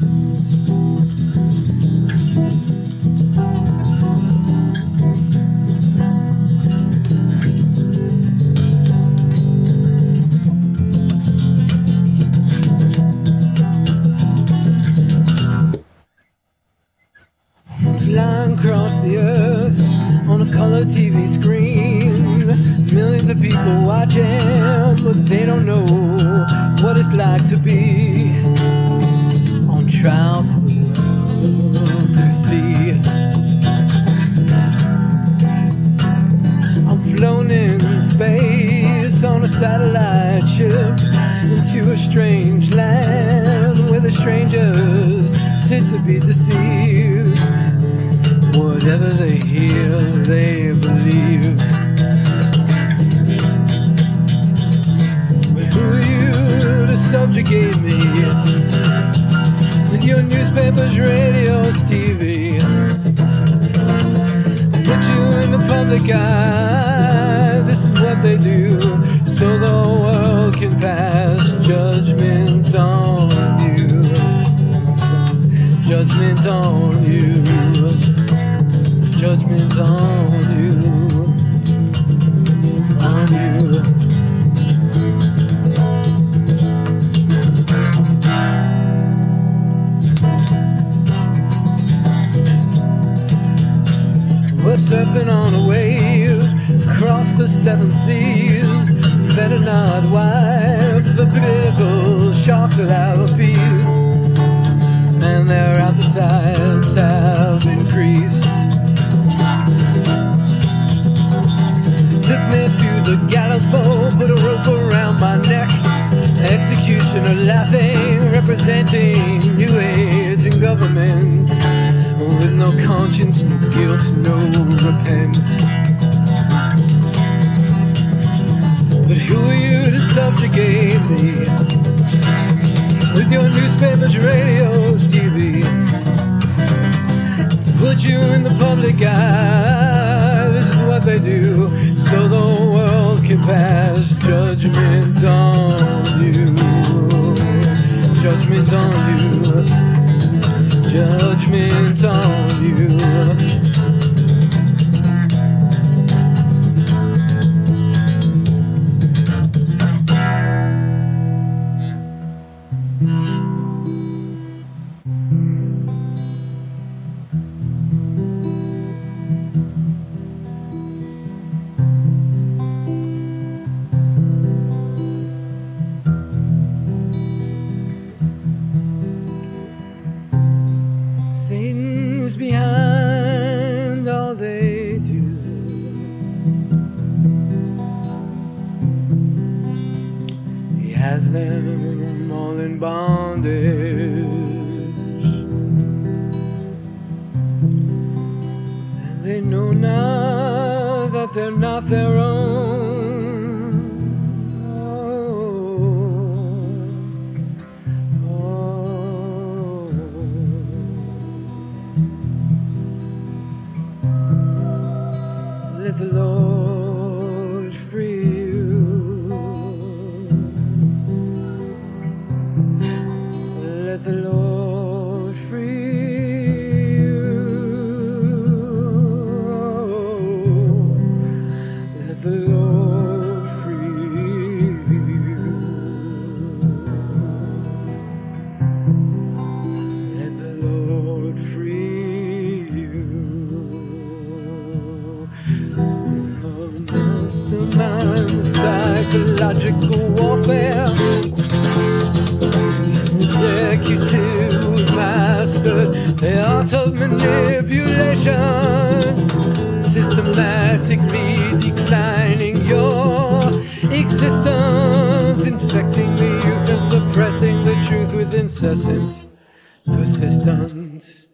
Flying across the earth on a color TV screen. Millions of people watching, but they don't know what it's like to be satellite ship into a strange land where the strangers sit to be deceived. Whatever they hear, they believe. But who are you to subjugate me? With your newspapers, radios, TV. Put you in the public eye. This is what they do, Judgment on you. Judgment on you. On you. We're surfing on a wave across the seven seas. Better not wipe the political sharks at our feet. And their appetites have increased. Took me to the gallows pole, put a rope around my neck. Executioner laughing, representing New Age and government. With no conscience, no guilt, no repent. But who are you to subjugate me? Newspapers, radios, TV. Put you in the public eye. This is what they do, so the world can pass judgment on you. Judgment on you. Judgment on you. Has them all in bondage. And they know now that they're not their own. Psychological warfare. Executive mastered the art of manipulation. Systematically declining your existence, infecting the youth and suppressing the truth with incessant persistence.